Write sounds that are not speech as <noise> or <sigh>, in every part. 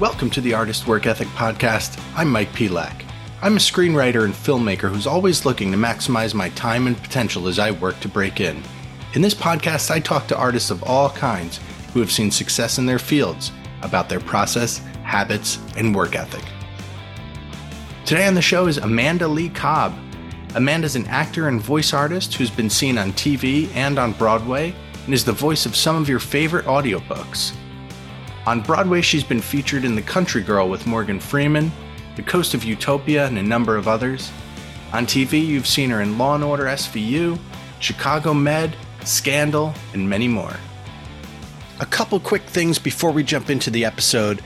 Welcome to the Artist Work Ethic Podcast. I'm Mike Pelak. I'm a screenwriter and filmmaker who's always looking to maximize my time and potential as I work to break in. In this podcast, I talk to artists of all kinds who have seen success in their fields about their process, habits, and work ethic. Today on the show is Amanda Leigh Cobb. Amanda's an actor and voice artist who's been seen on TV and on Broadway and is the voice of some of your favorite audiobooks. On Broadway, she's been featured in The Country Girl with Morgan Freeman, the Coast of Utopia, and a number of others. On TV, you've seen her in Law & Order SVU, Chicago Med, Scandal, and many more. A couple quick things before we jump into the episode.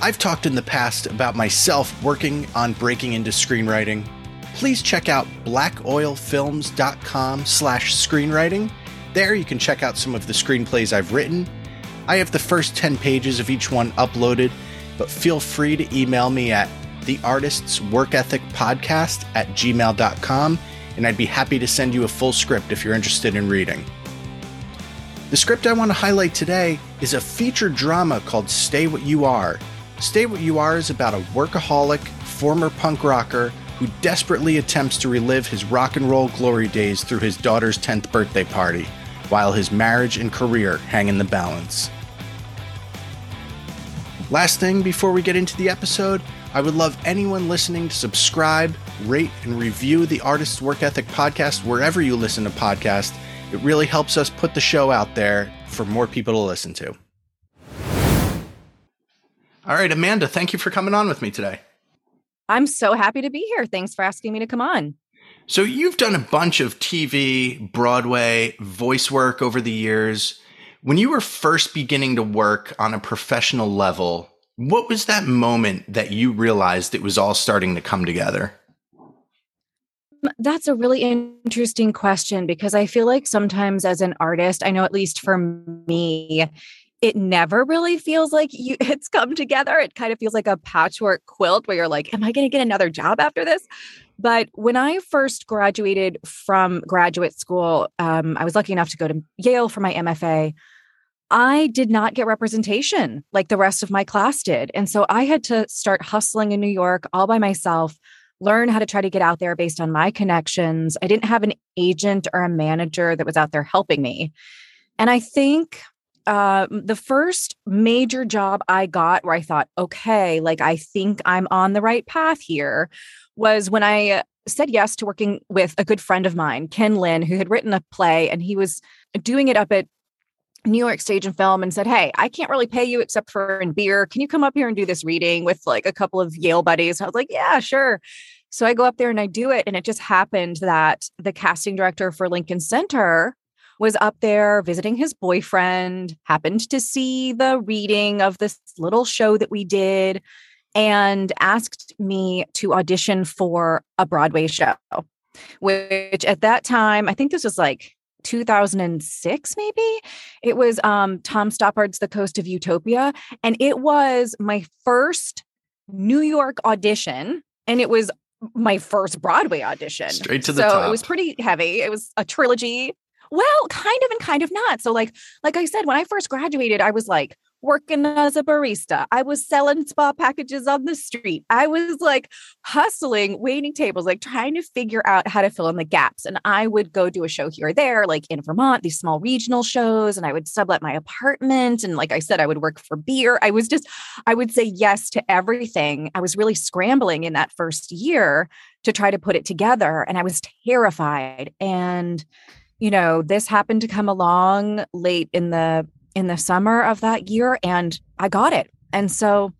I've talked in the past about myself working on breaking into screenwriting. Please check out blackoilfilms.com slash screenwriting. There you can check out some of the screenplays I've written. I have the first 10 pages of each one uploaded, but feel free to email me at the artist's work ethic podcast at gmail.com and I'd be happy to send you a full script if you're interested in reading. The script I want to highlight today is a feature drama called Stay What You Are. Stay What You Are is about a workaholic, former punk rocker who desperately attempts to relive his rock and roll glory days through his daughter's 10th birthday party, while his marriage and career hang in the balance. Last thing before we get into the episode, I would love anyone listening to subscribe, rate, and review the Artist's Work Ethic podcast wherever you listen to podcasts. It really helps us put the show out there for more people to listen to. All right, Amanda, thank you for coming on with me today. I'm so happy to be here. Thanks for asking me to come on. So, you've done a bunch of TV, Broadway, voice work over the years. When you were first beginning to work on a professional level, what was that moment that you realized it was all starting to come together? That's a really interesting question because I feel like sometimes as an artist, I know at least for me, it never really feels like you <laughs> it's come together. It kind of feels like a patchwork quilt where you're like, am I going to get another job after this? But when I first graduated from graduate school, um, I was lucky enough to go to Yale for my MFA. I did not get representation like the rest of my class did. And so I had to start hustling in New York all by myself, learn how to try to get out there based on my connections. I didn't have an agent or a manager that was out there helping me. And I think uh, the first major job I got where I thought, okay, like I think I'm on the right path here was when I said yes to working with a good friend of mine, Ken Lin, who had written a play and he was doing it up at New York Stage and Film and said, Hey, I can't really pay you except for in beer. Can you come up here and do this reading with like a couple of Yale buddies? I was like, Yeah, sure. So I go up there and I do it. And it just happened that the casting director for Lincoln Center was up there visiting his boyfriend, happened to see the reading of this little show that we did, and asked me to audition for a Broadway show, which at that time, I think this was like 2006 maybe? It was um tom stoppard's the coast of utopia and it was my first new york audition and it was my first broadway audition. Straight to the so top it was pretty heavy. It was a trilogy well kind of and kind of not so like like i said when i first graduated i was like working as a barista. I was selling spa packages on the street. I was like hustling, waiting tables, like trying to figure out how to fill in the gaps. And I would go do a show here or there, like in Vermont, these small regional shows, and I would sublet my apartment. And like I said, I would work for beer. I was just, I would say yes to everything. I was really scrambling in that first year to try to put it together. And I was terrified. And you know, this happened to come along late in the in the summer of that year and I got it. And so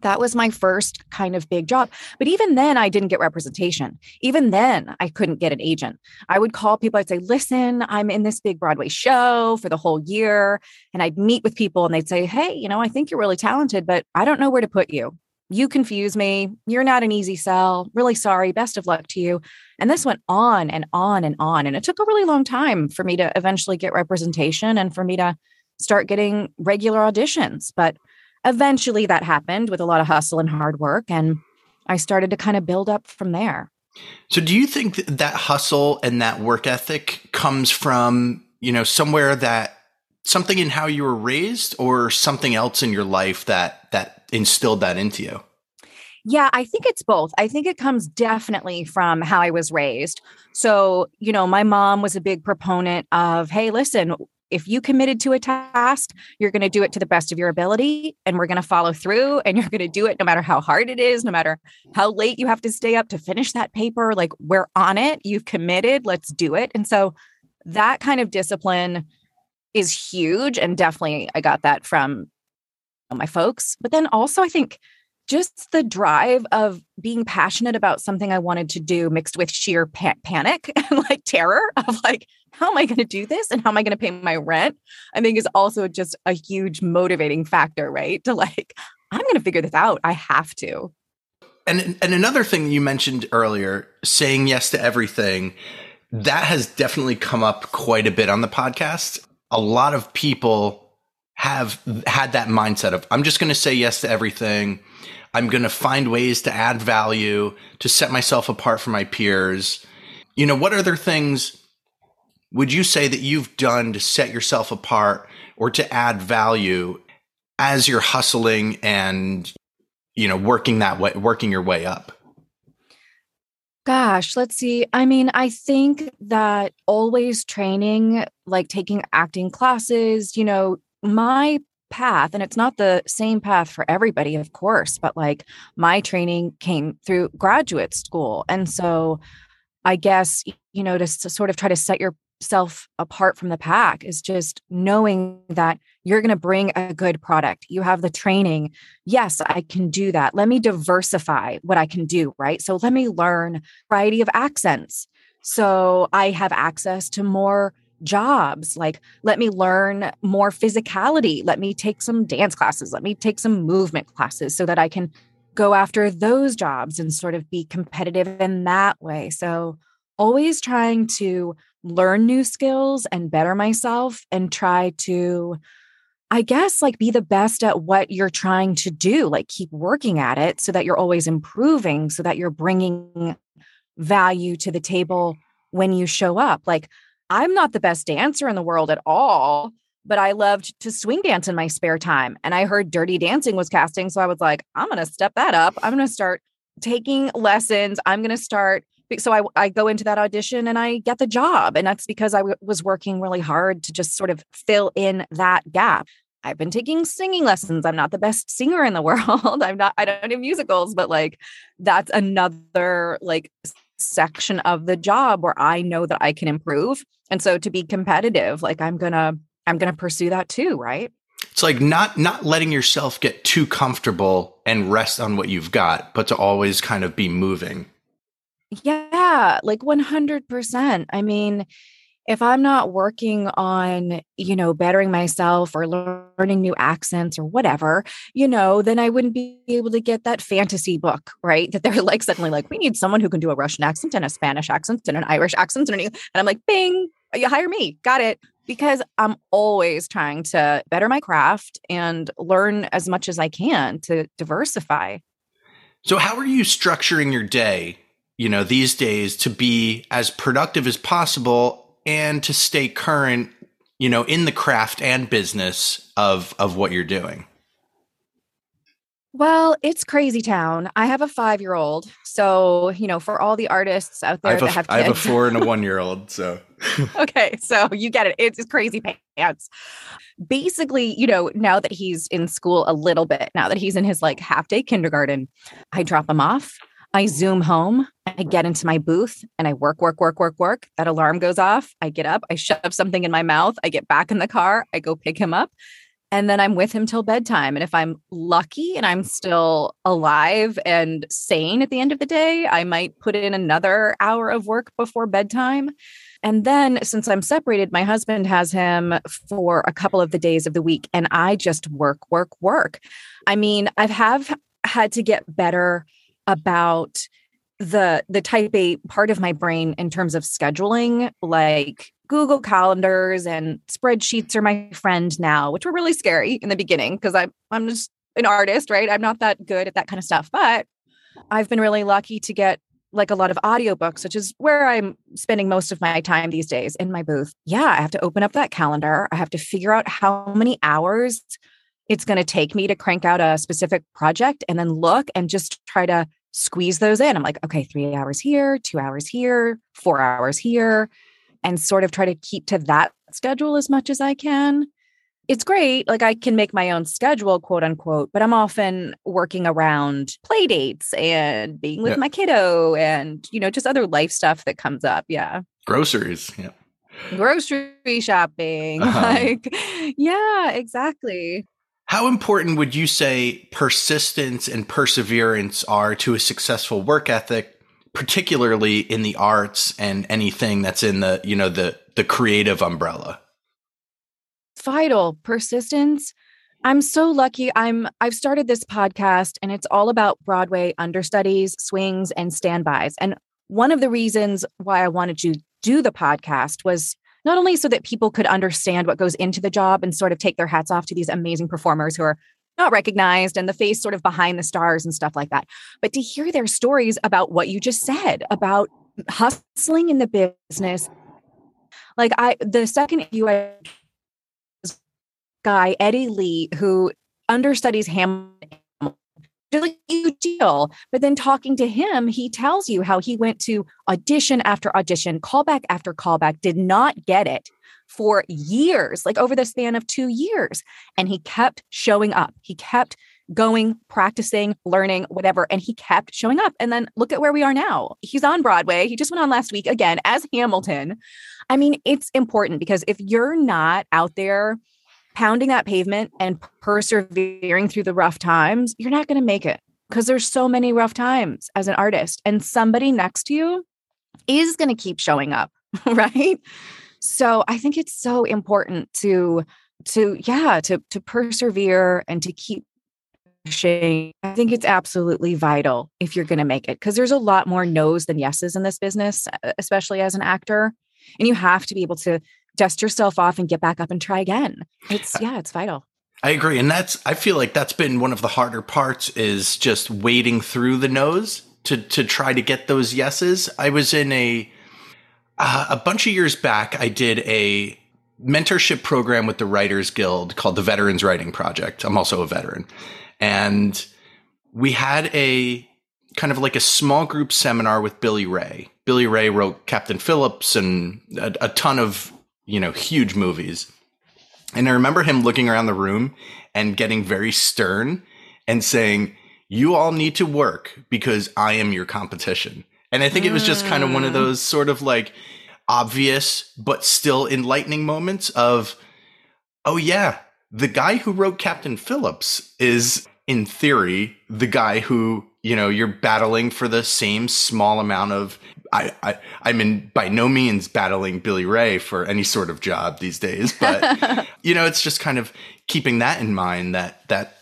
that was my first kind of big job. But even then, I didn't get representation. Even then, I couldn't get an agent. I would call people, I'd say, listen, I'm in this big Broadway show for the whole year. And I'd meet with people and they'd say, hey, you know, I think you're really talented, but I don't know where to put you. You confuse me. You're not an easy sell. Really sorry. Best of luck to you. And this went on and on and on. And it took a really long time for me to eventually get representation and for me to start getting regular auditions. But eventually that happened with a lot of hustle and hard work. And I started to kind of build up from there. So do you think that hustle and that work ethic comes from, you know, somewhere that something in how you were raised or something else in your life that that instilled that into you? Yeah, I think it's both. I think it comes definitely from how I was raised. So, you know, my mom was a big proponent of, hey, listen, if you committed to a task, you're going to do it to the best of your ability and we're going to follow through and you're going to do it no matter how hard it is, no matter how late you have to stay up to finish that paper. Like, we're on it. You've committed. Let's do it. And so that kind of discipline is huge. And definitely, I got that from my folks. But then also, I think just the drive of being passionate about something I wanted to do mixed with sheer pa- panic <laughs> and like terror of like, how am I going to do this and how am I going to pay my rent? I think is also just a huge motivating factor, right? To like, I'm going to figure this out. I have to. And and another thing you mentioned earlier, saying yes to everything, that has definitely come up quite a bit on the podcast. A lot of people have had that mindset of I'm just going to say yes to everything. I'm going to find ways to add value, to set myself apart from my peers. You know, what other things would you say that you've done to set yourself apart or to add value as you're hustling and you know working that way working your way up gosh let's see i mean i think that always training like taking acting classes you know my path and it's not the same path for everybody of course but like my training came through graduate school and so i guess you know to, to sort of try to set yourself apart from the pack is just knowing that you're going to bring a good product. You have the training. Yes, I can do that. Let me diversify what I can do, right? So let me learn variety of accents. So I have access to more jobs. Like let me learn more physicality. Let me take some dance classes. Let me take some movement classes so that I can go after those jobs and sort of be competitive in that way. So always trying to learn new skills and better myself and try to I guess like be the best at what you're trying to do, like keep working at it so that you're always improving, so that you're bringing value to the table when you show up. Like, I'm not the best dancer in the world at all, but I loved to swing dance in my spare time. And I heard Dirty Dancing was casting. So I was like, I'm going to step that up. I'm going to start taking lessons. I'm going to start so I, I go into that audition and I get the job. And that's because I w- was working really hard to just sort of fill in that gap. I've been taking singing lessons. I'm not the best singer in the <laughs> world. I'm not, I don't do musicals, but like that's another like section of the job where I know that I can improve. And so to be competitive, like I'm gonna, I'm gonna pursue that too, right? It's like not not letting yourself get too comfortable and rest on what you've got, but to always kind of be moving. Yeah, like 100%. I mean, if I'm not working on, you know, bettering myself or learning new accents or whatever, you know, then I wouldn't be able to get that fantasy book, right? That they're like suddenly like, we need someone who can do a Russian accent and a Spanish accent and an Irish accent. And, and I'm like, bing, you hire me. Got it. Because I'm always trying to better my craft and learn as much as I can to diversify. So, how are you structuring your day you know, these days to be as productive as possible and to stay current, you know, in the craft and business of of what you're doing? Well, it's crazy town. I have a five year old. So, you know, for all the artists out there have, that a, have kids. I have a four and a <laughs> one year old. So, okay. So you get it. It's crazy pants. Basically, you know, now that he's in school a little bit, now that he's in his like half day kindergarten, I drop him off. I zoom home, I get into my booth and I work, work, work, work, work. That alarm goes off. I get up, I shove something in my mouth, I get back in the car, I go pick him up, and then I'm with him till bedtime. And if I'm lucky and I'm still alive and sane at the end of the day, I might put in another hour of work before bedtime. And then since I'm separated, my husband has him for a couple of the days of the week and I just work, work, work. I mean, I've have had to get better about the the type A part of my brain in terms of scheduling, like Google calendars and spreadsheets are my friend now, which were really scary in the beginning because I'm I'm just an artist, right? I'm not that good at that kind of stuff. But I've been really lucky to get like a lot of audiobooks, which is where I'm spending most of my time these days in my booth. Yeah, I have to open up that calendar. I have to figure out how many hours it's going to take me to crank out a specific project and then look and just try to squeeze those in. I'm like, okay, three hours here, two hours here, four hours here, and sort of try to keep to that schedule as much as I can it's great. Like I can make my own schedule, quote unquote, but I'm often working around play dates and being with yeah. my kiddo and, you know, just other life stuff that comes up. Yeah. Groceries. Yeah. Grocery shopping. <laughs> Uh-huh. Like, yeah, exactly. How important would you say persistence and perseverance are to a successful work ethic, particularly in the arts and anything that's in the, you know, the the creative umbrella? vital persistence. I'm so lucky. I'm i've started this podcast and it's all about broadway understudies swings and standbys. And one of the reasons why i wanted to do the podcast was not only so that people could understand what goes into the job and sort of take their hats off to these amazing performers who are not recognized and the face sort of behind the stars and stuff like that. But to hear their stories about what you just said about hustling in the business. Like i the second you guy, Eddie Lee, who understudies Hamilton really deal. But then talking to him, he tells you how he went to audition after audition, callback after callback, did not get it for years, like over the span of two years. And he kept showing up. He kept going, practicing, learning, whatever. And he kept showing up. And then look at where we are now. He's on Broadway. He just went on last week again as Hamilton. I mean, it's important because if you're not out there pounding that pavement and persevering through the rough times, you're not going to make it because there's so many rough times as an artist and somebody next to you is going to keep showing up, <laughs> right? So I think it's so important to to yeah, to to persevere and to keep pushing. I think it's absolutely vital if you're going to make it because there's a lot more no's than yeses in this business, especially as an actor. And you have to be able to dust yourself off and get back up and try again. It's yeah, it's vital. I agree. And that's I feel like that's been one of the harder parts is just wading through the nose to to try to get those yeses. I was in a uh, a bunch of years back I did a mentorship program with the Writers Guild called the Veterans Writing Project. I'm also a veteran. And we had a kind of like a small group seminar with Billy Ray. Billy Ray wrote Captain Phillips and a, a ton of you know, huge movies. And I remember him looking around the room and getting very stern and saying, You all need to work because I am your competition. And I think it was just kind of one of mm. those sort of like obvious but still enlightening moments of, oh, yeah, the guy who wrote Captain Phillips is, in theory, the guy who, you know, you're battling for the same small amount of I, I I'm in by no means battling Billy Ray for any sort of job these days, but <laughs> you know, it's just kind of keeping that in mind that that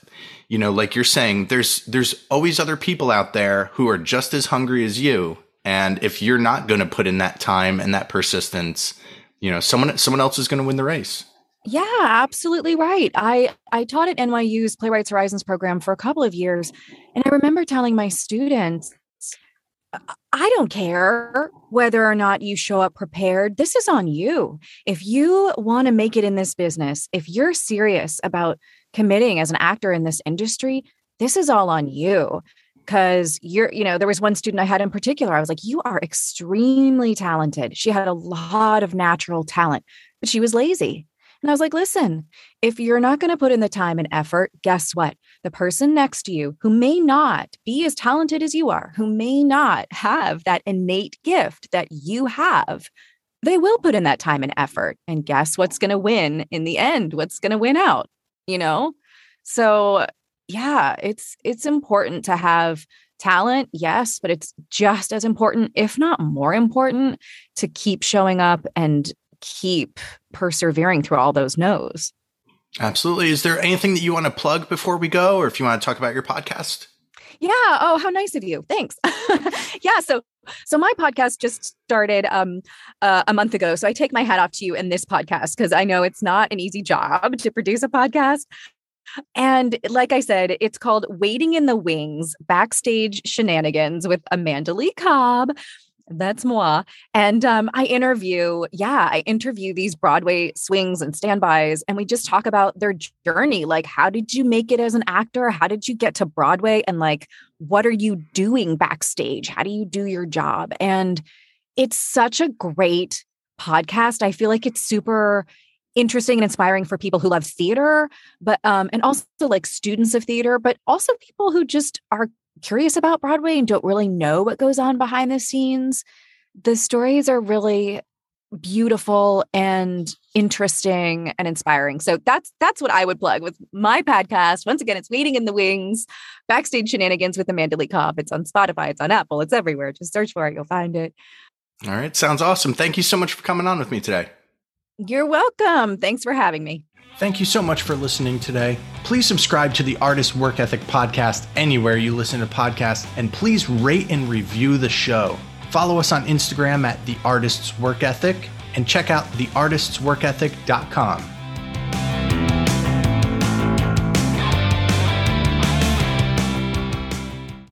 you know, like you're saying, there's there's always other people out there who are just as hungry as you, and if you're not going to put in that time and that persistence, you know, someone someone else is going to win the race. Yeah, absolutely right. I I taught at NYU's Playwrights Horizons program for a couple of years, and I remember telling my students I don't care whether or not you show up prepared. This is on you. If you want to make it in this business, if you're serious about committing as an actor in this industry, this is all on you. Because you're, you know, there was one student I had in particular. I was like, you are extremely talented. She had a lot of natural talent, but she was lazy. And I was like, listen, if you're not going to put in the time and effort, guess what? The person next to you who may not be as talented as you are, who may not have that innate gift that you have, they will put in that time and effort. And guess what's going to win in the end? What's going to win out? You know? So, yeah, it's it's important to have talent, yes, but it's just as important, if not more important, to keep showing up and keep persevering through all those no's. Absolutely. Is there anything that you want to plug before we go, or if you want to talk about your podcast? Yeah. Oh, how nice of you. Thanks. <laughs> yeah. So, so my podcast just started um, uh, a month ago. So I take my hat off to you in this podcast because I know it's not an easy job to produce a podcast. And like I said, it's called Waiting in the Wings Backstage Shenanigans with Amanda Leigh Cobb. That's moi. And um, I interview, yeah, I interview these Broadway swings and standbys, and we just talk about their journey. Like, how did you make it as an actor? How did you get to Broadway? And like, what are you doing backstage? How do you do your job? And it's such a great podcast. I feel like it's super interesting and inspiring for people who love theater but um and also like students of theater but also people who just are curious about Broadway and don't really know what goes on behind the scenes, the stories are really beautiful and interesting and inspiring. So that's that's what I would plug with my podcast. Once again, it's Waiting in the Wings, Backstage Shenanigans with Amanda Leigh Cobb. It's on Spotify, it's on Apple, it's everywhere. Just search for it, you'll find it. All right, sounds awesome. Thank you so much for coming on with me today. You're welcome. Thanks for having me. Thank you so much for listening today. Please subscribe to the Artist Work Ethic podcast anywhere you listen to podcasts, and please rate and review the show. Follow us on Instagram at The Artist's Work Ethic and check out theartistsworkethic.com.